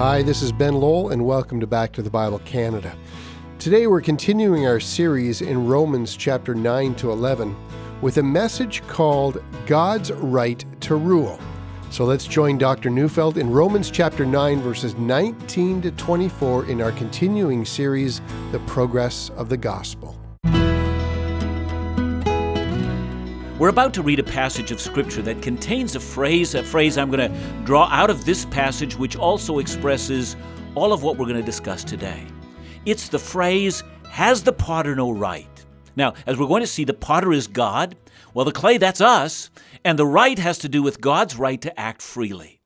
Hi, this is Ben Lowell, and welcome to Back to the Bible Canada. Today we're continuing our series in Romans chapter 9 to 11 with a message called God's Right to Rule. So let's join Dr. Neufeld in Romans chapter 9, verses 19 to 24 in our continuing series, The Progress of the Gospel. We're about to read a passage of Scripture that contains a phrase, a phrase I'm going to draw out of this passage, which also expresses all of what we're going to discuss today. It's the phrase, has the potter no right? Now, as we're going to see, the potter is God. Well, the clay, that's us. And the right has to do with God's right to act freely.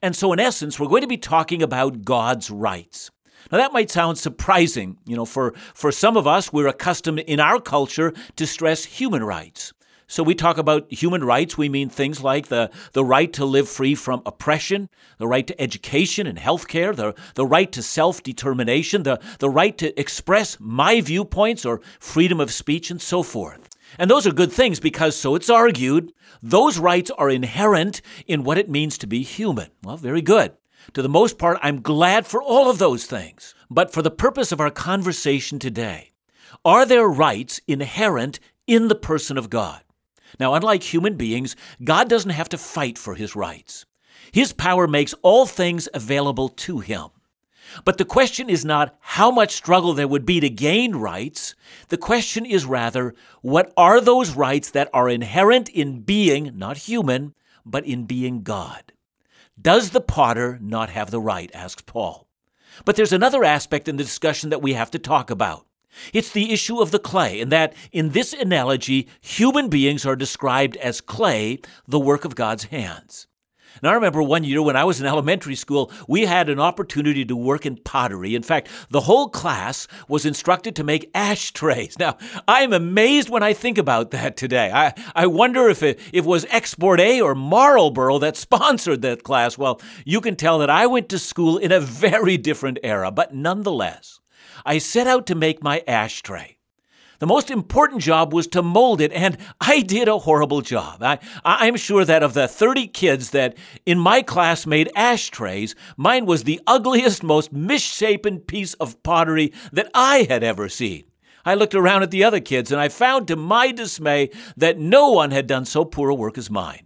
And so, in essence, we're going to be talking about God's rights. Now that might sound surprising. You know, for, for some of us, we're accustomed in our culture to stress human rights. So we talk about human rights, we mean things like the, the right to live free from oppression, the right to education and health care, the, the right to self determination, the, the right to express my viewpoints or freedom of speech, and so forth. And those are good things because, so it's argued, those rights are inherent in what it means to be human. Well, very good. To the most part, I'm glad for all of those things. But for the purpose of our conversation today, are there rights inherent in the person of God? Now, unlike human beings, God doesn't have to fight for his rights. His power makes all things available to him. But the question is not how much struggle there would be to gain rights. The question is rather, what are those rights that are inherent in being not human, but in being God? Does the potter not have the right? asks Paul. But there's another aspect in the discussion that we have to talk about. It's the issue of the clay, and that in this analogy, human beings are described as clay, the work of God's hands. Now, I remember one year when I was in elementary school, we had an opportunity to work in pottery. In fact, the whole class was instructed to make ashtrays. Now, I'm amazed when I think about that today. I, I wonder if it, if it was Export A or Marlboro that sponsored that class. Well, you can tell that I went to school in a very different era, but nonetheless. I set out to make my ashtray. The most important job was to mold it, and I did a horrible job. I, I'm sure that of the 30 kids that in my class made ashtrays, mine was the ugliest, most misshapen piece of pottery that I had ever seen. I looked around at the other kids, and I found to my dismay that no one had done so poor a work as mine.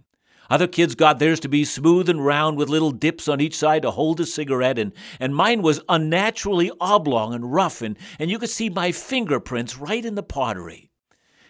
Other kids got theirs to be smooth and round with little dips on each side to hold a cigarette, and, and mine was unnaturally oblong and rough, and, and you could see my fingerprints right in the pottery.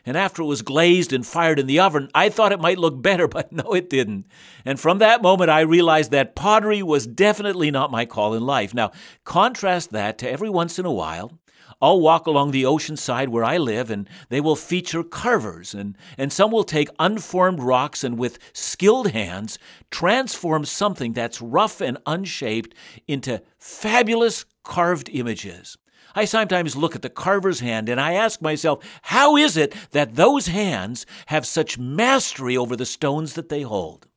And after it was glazed and fired in the oven, I thought it might look better, but no, it didn't. And from that moment, I realized that pottery was definitely not my call in life. Now, contrast that to every once in a while, I'll walk along the ocean side where I live, and they will feature carvers, and, and some will take unformed rocks and with skilled hands transform something that's rough and unshaped into fabulous carved images. I sometimes look at the carver's hand and I ask myself, how is it that those hands have such mastery over the stones that they hold?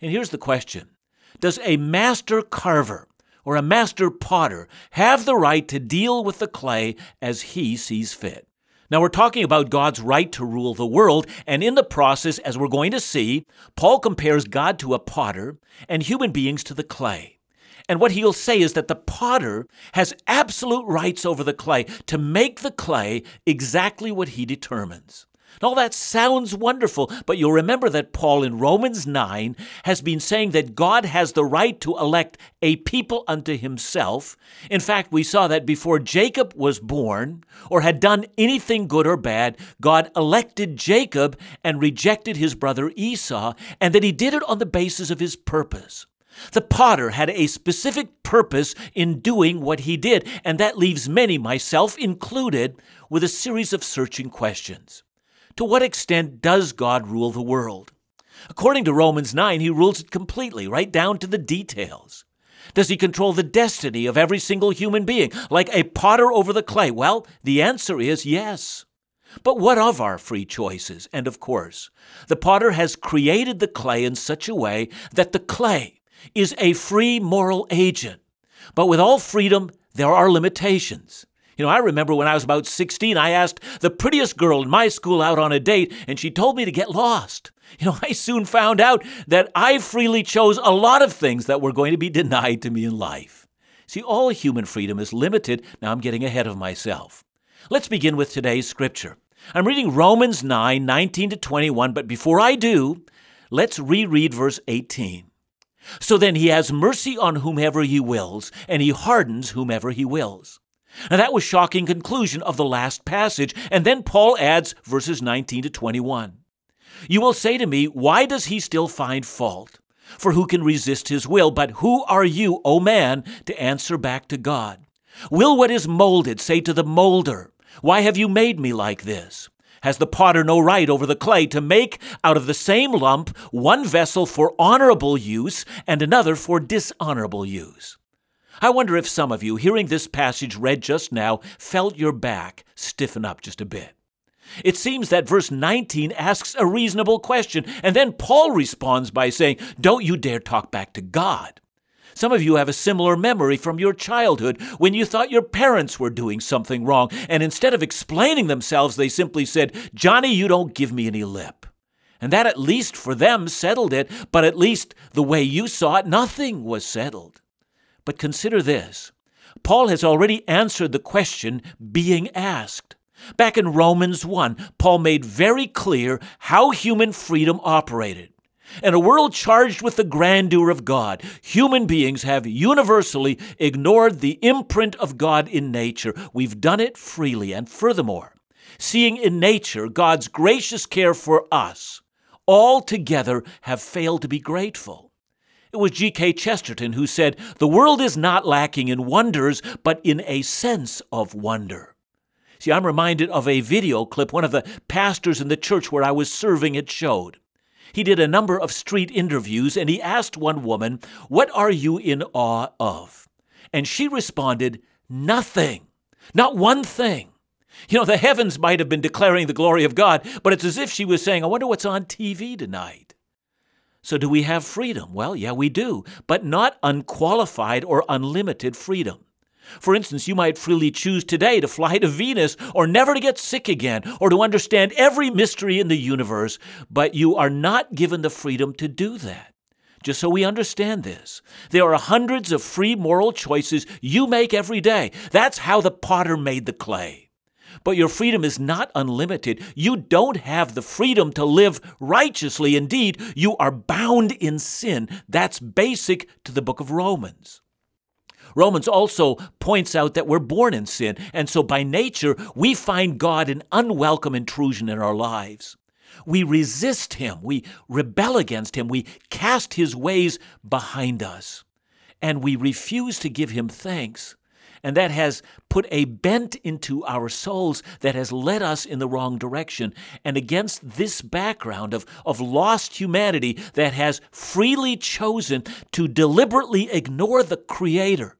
And here's the question Does a master carver or a master potter have the right to deal with the clay as he sees fit. Now, we're talking about God's right to rule the world, and in the process, as we're going to see, Paul compares God to a potter and human beings to the clay. And what he'll say is that the potter has absolute rights over the clay to make the clay exactly what he determines. All that sounds wonderful, but you'll remember that Paul in Romans 9 has been saying that God has the right to elect a people unto himself. In fact, we saw that before Jacob was born or had done anything good or bad, God elected Jacob and rejected his brother Esau, and that he did it on the basis of his purpose. The potter had a specific purpose in doing what he did, and that leaves many, myself included, with a series of searching questions. To what extent does God rule the world? According to Romans 9, he rules it completely, right down to the details. Does he control the destiny of every single human being, like a potter over the clay? Well, the answer is yes. But what of our free choices? And of course, the potter has created the clay in such a way that the clay is a free moral agent. But with all freedom, there are limitations. You know, I remember when I was about 16, I asked the prettiest girl in my school out on a date, and she told me to get lost. You know, I soon found out that I freely chose a lot of things that were going to be denied to me in life. See, all human freedom is limited. Now I'm getting ahead of myself. Let's begin with today's scripture. I'm reading Romans 9 19 to 21, but before I do, let's reread verse 18. So then he has mercy on whomever he wills, and he hardens whomever he wills. Now that was shocking conclusion of the last passage, and then Paul adds verses 19 to 21. You will say to me, why does he still find fault? For who can resist his will? But who are you, O man, to answer back to God? Will what is molded say to the molder, Why have you made me like this? Has the potter no right over the clay to make out of the same lump one vessel for honorable use and another for dishonorable use? I wonder if some of you, hearing this passage read just now, felt your back stiffen up just a bit. It seems that verse 19 asks a reasonable question, and then Paul responds by saying, Don't you dare talk back to God. Some of you have a similar memory from your childhood when you thought your parents were doing something wrong, and instead of explaining themselves, they simply said, Johnny, you don't give me any lip. And that at least for them settled it, but at least the way you saw it, nothing was settled. But consider this Paul has already answered the question being asked. Back in Romans 1, Paul made very clear how human freedom operated. In a world charged with the grandeur of God, human beings have universally ignored the imprint of God in nature. We've done it freely, and furthermore, seeing in nature God's gracious care for us, all together have failed to be grateful. It was G.K. Chesterton who said, The world is not lacking in wonders, but in a sense of wonder. See, I'm reminded of a video clip one of the pastors in the church where I was serving it showed. He did a number of street interviews and he asked one woman, What are you in awe of? And she responded, Nothing. Not one thing. You know, the heavens might have been declaring the glory of God, but it's as if she was saying, I wonder what's on TV tonight. So, do we have freedom? Well, yeah, we do, but not unqualified or unlimited freedom. For instance, you might freely choose today to fly to Venus or never to get sick again or to understand every mystery in the universe, but you are not given the freedom to do that. Just so we understand this, there are hundreds of free moral choices you make every day. That's how the potter made the clay. But your freedom is not unlimited. You don't have the freedom to live righteously. Indeed, you are bound in sin. That's basic to the book of Romans. Romans also points out that we're born in sin, and so by nature, we find God an unwelcome intrusion in our lives. We resist Him, we rebel against Him, we cast His ways behind us, and we refuse to give Him thanks. And that has put a bent into our souls that has led us in the wrong direction. And against this background of, of lost humanity that has freely chosen to deliberately ignore the Creator,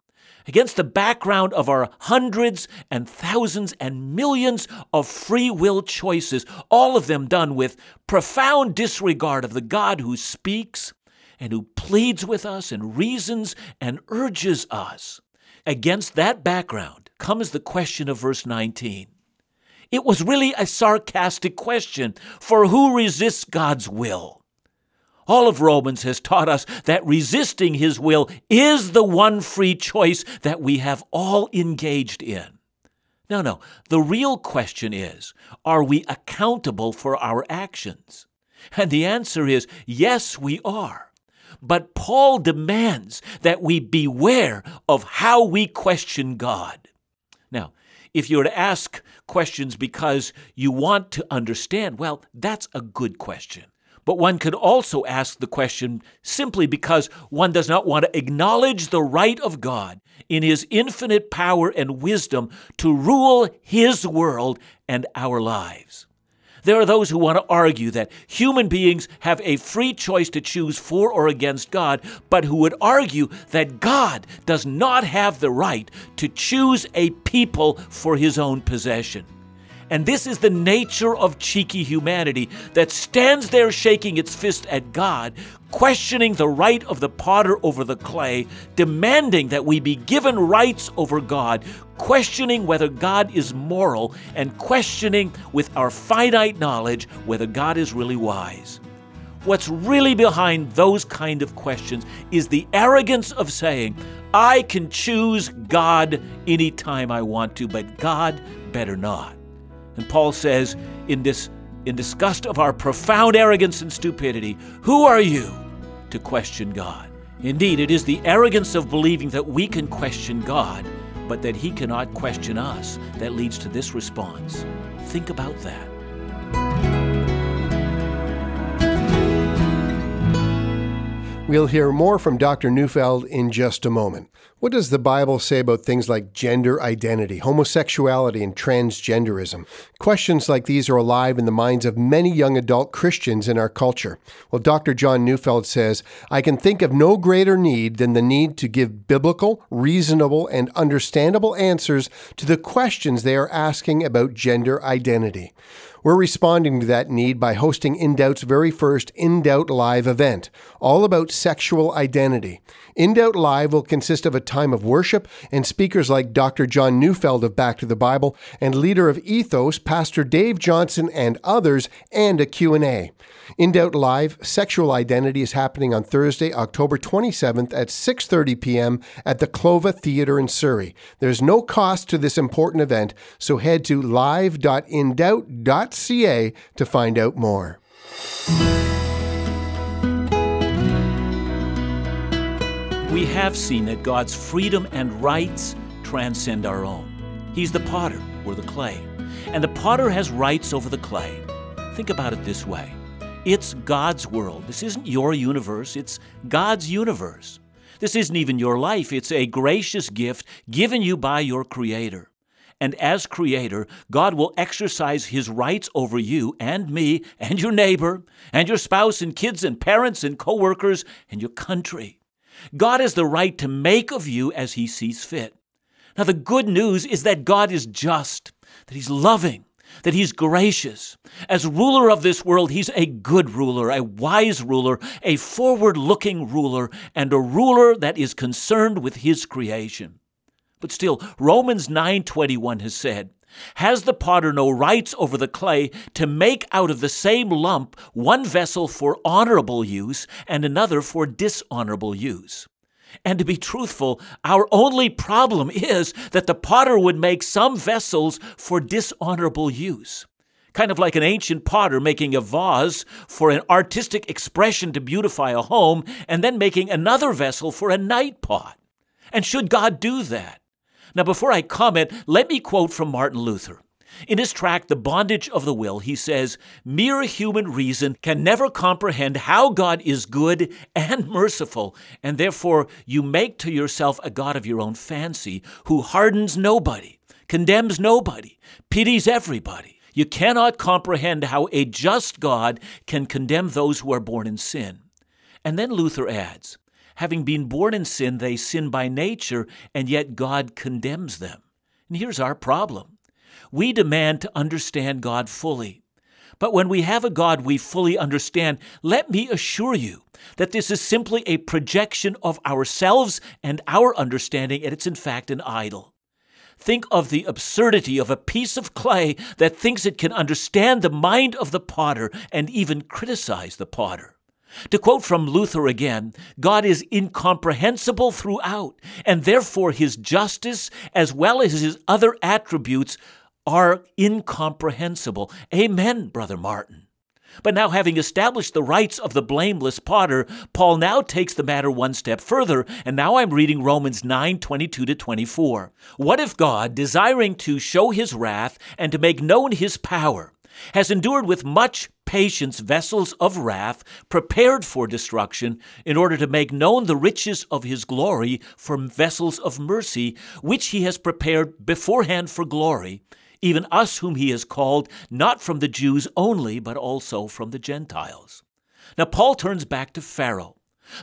against the background of our hundreds and thousands and millions of free will choices, all of them done with profound disregard of the God who speaks and who pleads with us and reasons and urges us. Against that background comes the question of verse 19. It was really a sarcastic question for who resists God's will? All of Romans has taught us that resisting His will is the one free choice that we have all engaged in. No, no. The real question is are we accountable for our actions? And the answer is yes, we are. But Paul demands that we beware of how we question God. Now, if you were to ask questions because you want to understand, well, that's a good question. But one could also ask the question simply because one does not want to acknowledge the right of God in His infinite power and wisdom to rule His world and our lives. There are those who want to argue that human beings have a free choice to choose for or against God, but who would argue that God does not have the right to choose a people for his own possession. And this is the nature of cheeky humanity that stands there shaking its fist at God, questioning the right of the potter over the clay, demanding that we be given rights over God, questioning whether God is moral, and questioning with our finite knowledge whether God is really wise. What's really behind those kind of questions is the arrogance of saying, I can choose God anytime I want to, but God better not. And Paul says, in this in disgust of our profound arrogance and stupidity, who are you to question God? Indeed, it is the arrogance of believing that we can question God, but that He cannot question us, that leads to this response. Think about that. We'll hear more from Dr. Neufeld in just a moment. What does the Bible say about things like gender identity, homosexuality, and transgenderism? Questions like these are alive in the minds of many young adult Christians in our culture. Well, Dr. John Neufeld says, I can think of no greater need than the need to give biblical, reasonable, and understandable answers to the questions they are asking about gender identity. We're responding to that need by hosting InDoubt's very first InDoubt Live event, all about sexual identity. InDoubt Live will consist of a time of worship and speakers like Dr. John Neufeld of Back to the Bible and leader of Ethos, Pastor Dave Johnson and others, and a Q&A. InDoubt Live Sexual Identity is happening on Thursday, October 27th at 6:30 p.m. at the Clova Theatre in Surrey. There's no cost to this important event, so head to live.indoubt.ca to find out more. We have seen that God's freedom and rights transcend our own. He's the potter, we're the clay. And the potter has rights over the clay. Think about it this way it's God's world. This isn't your universe, it's God's universe. This isn't even your life, it's a gracious gift given you by your Creator. And as Creator, God will exercise His rights over you and me and your neighbor and your spouse and kids and parents and coworkers and your country. God has the right to make of you as He sees fit. Now, the good news is that God is just, that He's loving, that he's gracious. As ruler of this world, he's a good ruler, a wise ruler, a forward looking ruler, and a ruler that is concerned with his creation. But still, Romans 9:21 has said, has the potter no rights over the clay to make out of the same lump one vessel for honorable use and another for dishonorable use? And to be truthful, our only problem is that the potter would make some vessels for dishonorable use. Kind of like an ancient potter making a vase for an artistic expression to beautify a home, and then making another vessel for a night pot. And should God do that? Now, before I comment, let me quote from Martin Luther. In his tract, The Bondage of the Will, he says, Mere human reason can never comprehend how God is good and merciful, and therefore you make to yourself a God of your own fancy who hardens nobody, condemns nobody, pities everybody. You cannot comprehend how a just God can condemn those who are born in sin. And then Luther adds, Having been born in sin, they sin by nature, and yet God condemns them. And here's our problem we demand to understand God fully. But when we have a God we fully understand, let me assure you that this is simply a projection of ourselves and our understanding, and it's in fact an idol. Think of the absurdity of a piece of clay that thinks it can understand the mind of the potter and even criticize the potter. To quote from Luther again, God is incomprehensible throughout, and therefore his justice, as well as his other attributes, are incomprehensible. Amen, Brother Martin. But now, having established the rights of the blameless potter, Paul now takes the matter one step further, and now I'm reading Romans 9 22 to 24. What if God, desiring to show his wrath and to make known his power, has endured with much patience vessels of wrath prepared for destruction, in order to make known the riches of his glory for vessels of mercy, which he has prepared beforehand for glory? even us whom he has called, not from the Jews only, but also from the Gentiles. Now, Paul turns back to Pharaoh.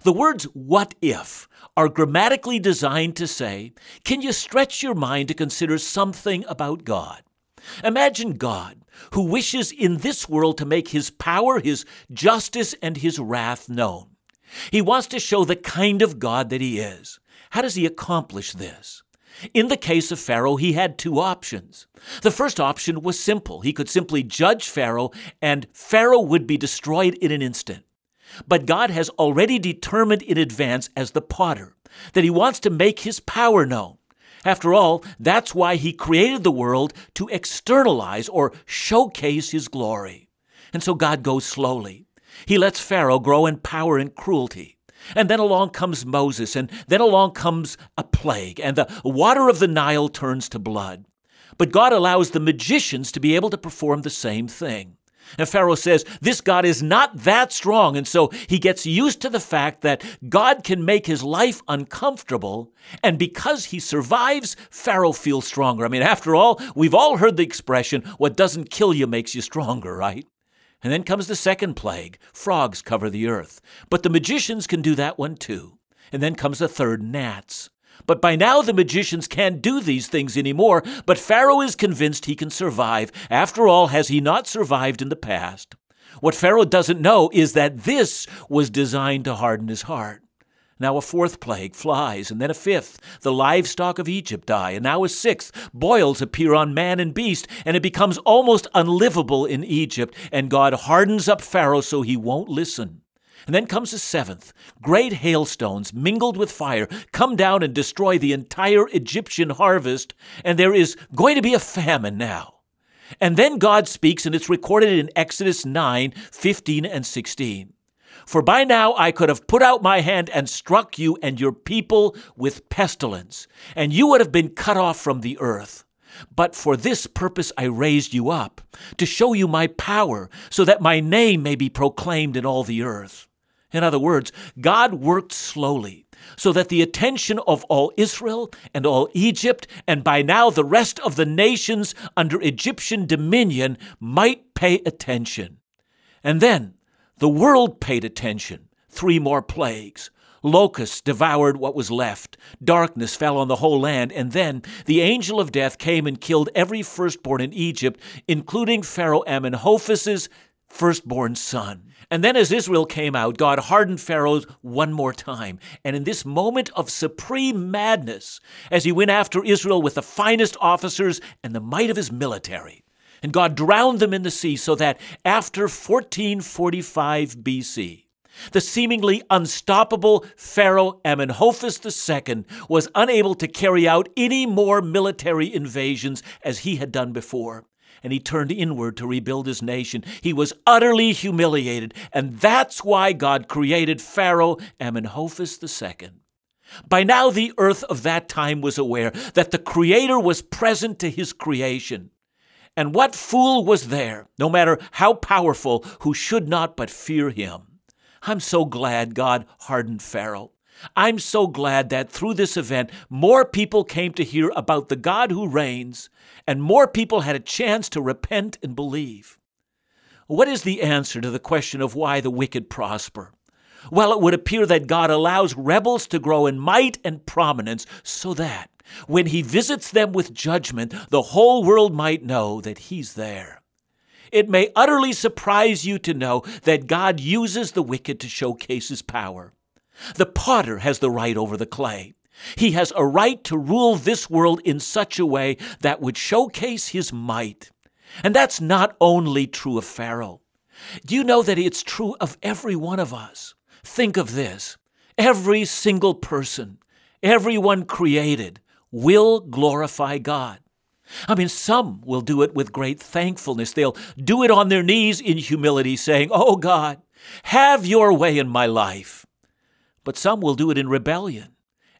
The words what if are grammatically designed to say, can you stretch your mind to consider something about God? Imagine God, who wishes in this world to make his power, his justice, and his wrath known. He wants to show the kind of God that he is. How does he accomplish this? In the case of Pharaoh, he had two options. The first option was simple. He could simply judge Pharaoh, and Pharaoh would be destroyed in an instant. But God has already determined in advance as the potter that he wants to make his power known. After all, that's why he created the world to externalize or showcase his glory. And so God goes slowly. He lets Pharaoh grow in power and cruelty. And then along comes Moses, and then along comes a plague, and the water of the Nile turns to blood. But God allows the magicians to be able to perform the same thing. And Pharaoh says, This God is not that strong. And so he gets used to the fact that God can make his life uncomfortable. And because he survives, Pharaoh feels stronger. I mean, after all, we've all heard the expression, What doesn't kill you makes you stronger, right? And then comes the second plague frogs cover the earth. But the magicians can do that one too. And then comes the third gnats. But by now the magicians can't do these things anymore, but Pharaoh is convinced he can survive. After all, has he not survived in the past? What Pharaoh doesn't know is that this was designed to harden his heart. Now a fourth plague, flies, and then a fifth. The livestock of Egypt die, and now a sixth. Boils appear on man and beast, and it becomes almost unlivable in Egypt, and God hardens up Pharaoh so he won't listen. And then comes a seventh. Great hailstones mingled with fire come down and destroy the entire Egyptian harvest, and there is going to be a famine now. And then God speaks, and it's recorded in Exodus 9 15 and 16. For by now I could have put out my hand and struck you and your people with pestilence, and you would have been cut off from the earth. But for this purpose I raised you up, to show you my power, so that my name may be proclaimed in all the earth. In other words, God worked slowly so that the attention of all Israel and all Egypt, and by now the rest of the nations under Egyptian dominion, might pay attention. And then, the world paid attention. Three more plagues. Locusts devoured what was left. Darkness fell on the whole land. And then the angel of death came and killed every firstborn in Egypt, including Pharaoh Amenhophis' firstborn son. And then, as Israel came out, God hardened Pharaoh one more time. And in this moment of supreme madness, as he went after Israel with the finest officers and the might of his military, and God drowned them in the sea so that after 1445 BC, the seemingly unstoppable Pharaoh Amenhophis II was unable to carry out any more military invasions as he had done before. And he turned inward to rebuild his nation. He was utterly humiliated, and that's why God created Pharaoh Amenhophis II. By now, the earth of that time was aware that the Creator was present to his creation. And what fool was there, no matter how powerful, who should not but fear him? I'm so glad God hardened Pharaoh. I'm so glad that through this event, more people came to hear about the God who reigns, and more people had a chance to repent and believe. What is the answer to the question of why the wicked prosper? Well, it would appear that God allows rebels to grow in might and prominence so that when he visits them with judgment, the whole world might know that he's there. It may utterly surprise you to know that God uses the wicked to showcase his power. The potter has the right over the clay. He has a right to rule this world in such a way that would showcase his might. And that's not only true of Pharaoh. Do you know that it's true of every one of us? Think of this every single person, everyone created, will glorify God. I mean, some will do it with great thankfulness. They'll do it on their knees in humility, saying, Oh God, have your way in my life. But some will do it in rebellion.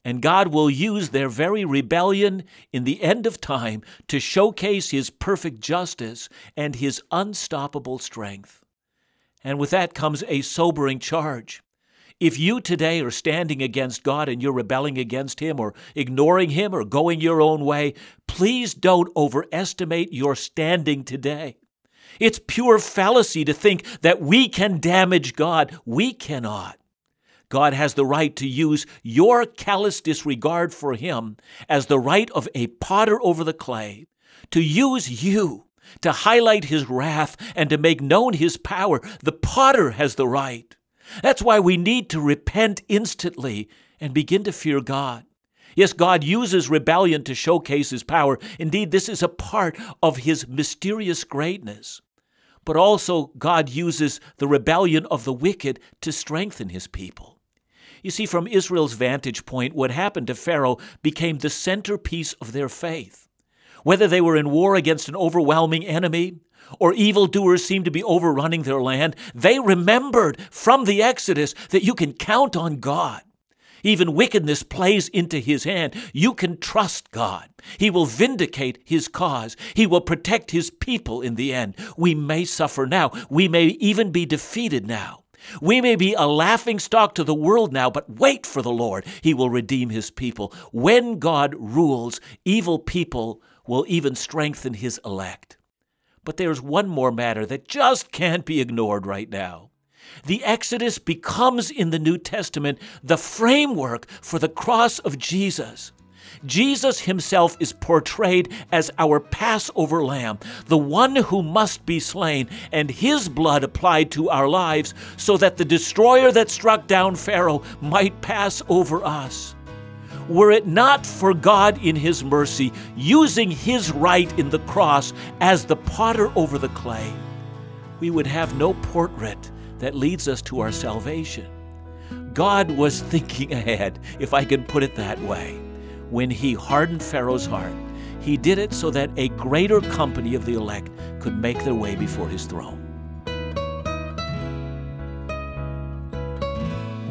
And God will use their very rebellion in the end of time to showcase His perfect justice and His unstoppable strength. And with that comes a sobering charge. If you today are standing against God and you're rebelling against Him or ignoring Him or going your own way, please don't overestimate your standing today. It's pure fallacy to think that we can damage God. We cannot. God has the right to use your callous disregard for Him as the right of a potter over the clay, to use you to highlight His wrath and to make known His power. The potter has the right. That's why we need to repent instantly and begin to fear God. Yes, God uses rebellion to showcase his power. Indeed, this is a part of his mysterious greatness. but also God uses the rebellion of the wicked to strengthen his people. You see, from Israel's vantage point, what happened to Pharaoh became the centerpiece of their faith. Whether they were in war against an overwhelming enemy, or evildoers seemed to be overrunning their land, they remembered from the Exodus that you can count on God. Even wickedness plays into his hand. You can trust God. He will vindicate his cause. He will protect his people in the end. We may suffer now. We may even be defeated now. We may be a laughing stock to the world now, but wait for the Lord. He will redeem his people. When God rules, evil people will even strengthen his elect. But there's one more matter that just can't be ignored right now. The Exodus becomes in the New Testament the framework for the cross of Jesus. Jesus himself is portrayed as our Passover lamb, the one who must be slain, and his blood applied to our lives so that the destroyer that struck down Pharaoh might pass over us. Were it not for God in his mercy using his right in the cross as the potter over the clay, we would have no portrait that leads us to our salvation. God was thinking ahead, if I can put it that way. When he hardened Pharaoh's heart, he did it so that a greater company of the elect could make their way before his throne.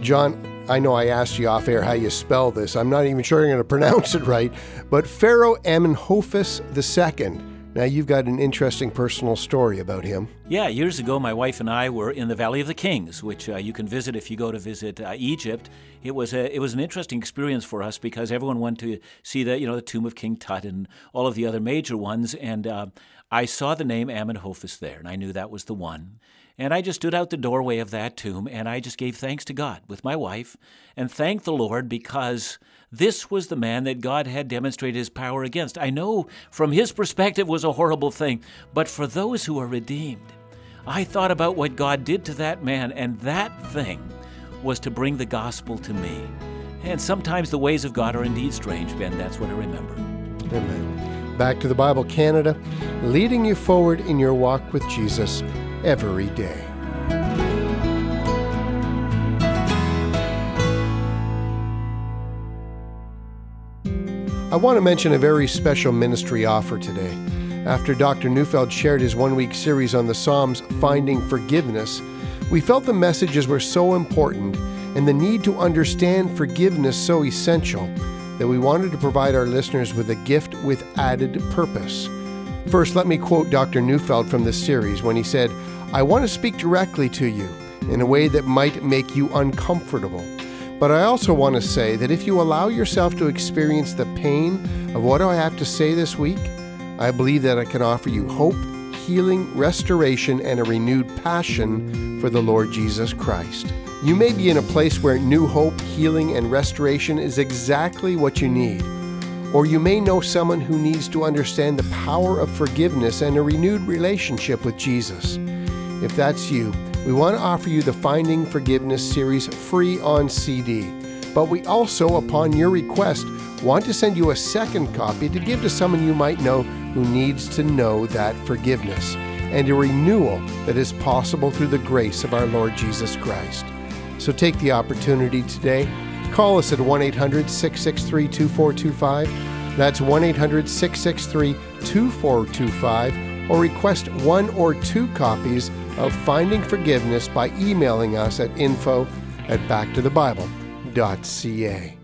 John, I know I asked you off air how you spell this. I'm not even sure I'm going to pronounce it right, but Pharaoh Amenhotep II now, you've got an interesting personal story about him. Yeah, years ago, my wife and I were in the Valley of the Kings, which uh, you can visit if you go to visit uh, Egypt. It was a it was an interesting experience for us because everyone went to see the you know the tomb of King Tut and all of the other major ones, and uh, I saw the name Amenhotep there, and I knew that was the one. And I just stood out the doorway of that tomb and I just gave thanks to God with my wife and thanked the Lord because this was the man that God had demonstrated his power against. I know from his perspective was a horrible thing, but for those who are redeemed, I thought about what God did to that man, and that thing was to bring the gospel to me. And sometimes the ways of God are indeed strange, Ben. That's what I remember. Amen. Back to the Bible Canada, leading you forward in your walk with Jesus every day. I want to mention a very special ministry offer today. After Dr. Neufeld shared his one week series on the Psalms, Finding Forgiveness, we felt the messages were so important and the need to understand forgiveness so essential that we wanted to provide our listeners with a gift with added purpose. First, let me quote Dr. Neufeld from this series when he said, I want to speak directly to you in a way that might make you uncomfortable. But I also want to say that if you allow yourself to experience the pain of what do I have to say this week, I believe that I can offer you hope, healing, restoration, and a renewed passion for the Lord Jesus Christ. You may be in a place where new hope, healing, and restoration is exactly what you need. Or you may know someone who needs to understand the power of forgiveness and a renewed relationship with Jesus. If that's you, we want to offer you the Finding Forgiveness series free on CD. But we also, upon your request, want to send you a second copy to give to someone you might know who needs to know that forgiveness and a renewal that is possible through the grace of our Lord Jesus Christ. So take the opportunity today. Call us at 1 800 663 2425. That's 1 800 663 2425. Or request one or two copies of Finding Forgiveness by emailing us at info at backtothebible.ca.